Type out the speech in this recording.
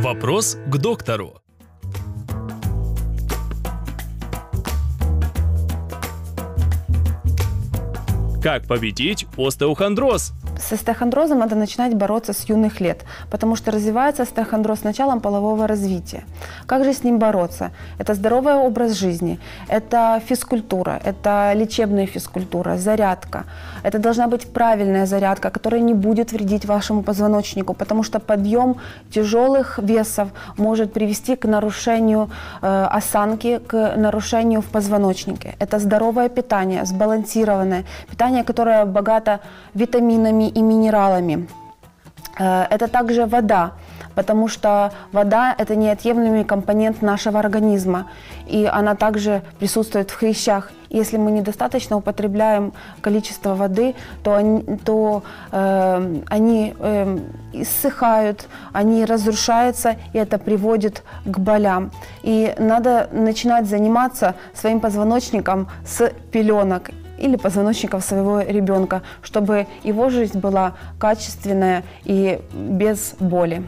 Вопрос к доктору. Как победить остеохондроз? С остеохондрозом надо начинать бороться с юных лет, потому что развивается остеохондроз с началом полового развития. Как же с ним бороться? Это здоровый образ жизни, это физкультура, это лечебная физкультура, зарядка. Это должна быть правильная зарядка, которая не будет вредить вашему позвоночнику, потому что подъем тяжелых весов может привести к нарушению э, осанки, к нарушению в позвоночнике. Это здоровое питание, сбалансированное питание, которое богато витаминами и минералами. Э, Это также вода, потому что вода – это неотъемлемый компонент нашего организма, и она также присутствует в хрящах. Если мы недостаточно употребляем количество воды, то они, то, э, они э, иссыхают, они разрушаются, и это приводит к болям. И надо начинать заниматься своим позвоночником с пеленок или позвоночников своего ребенка, чтобы его жизнь была качественная и без боли.